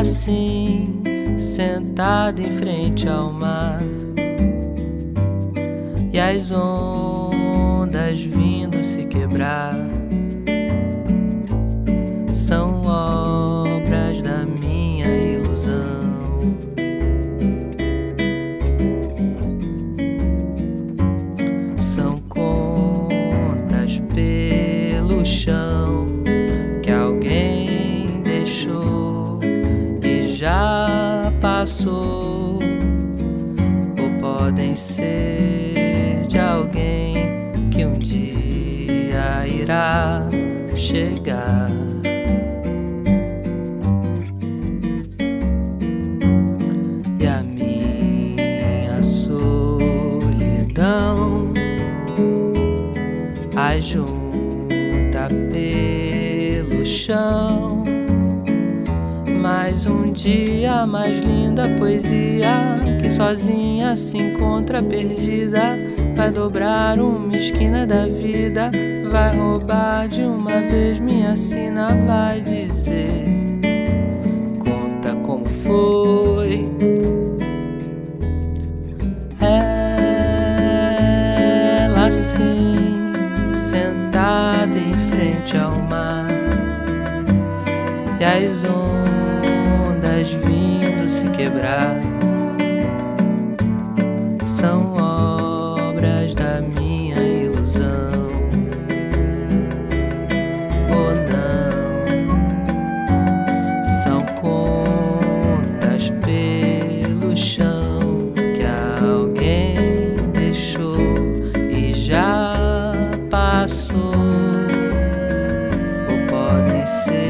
assim, sentado em frente ao mar. E as ondas vindo se quebrar. Passou, ou podem ser de alguém que um dia irá chegar. E a minha solidão ajunta pelo chão. Dia, mais linda poesia que sozinha se encontra perdida. Vai dobrar uma esquina da vida, vai roubar de uma vez minha sina, vai dizer: Conta como foi. Ela assim, sentada em frente ao mar, e as ondas vindo se quebrar são obras da minha ilusão. Ou não, são contas pelo chão que alguém deixou e já passou. Ou podem ser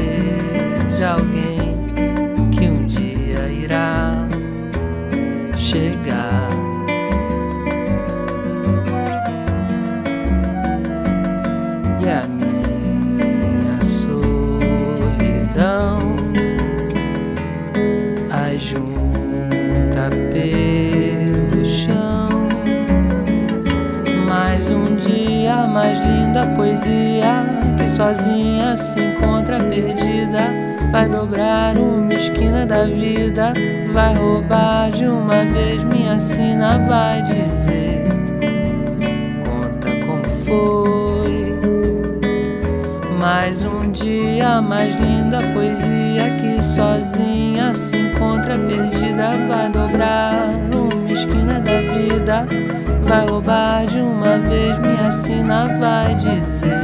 sozinha se encontra perdida. Vai dobrar uma esquina da vida, vai roubar de uma vez minha sina, vai dizer: Conta como foi. Mais um dia, mais linda poesia que sozinha se encontra perdida. Vai dobrar uma esquina da vida, vai roubar de uma vez minha sina, vai dizer.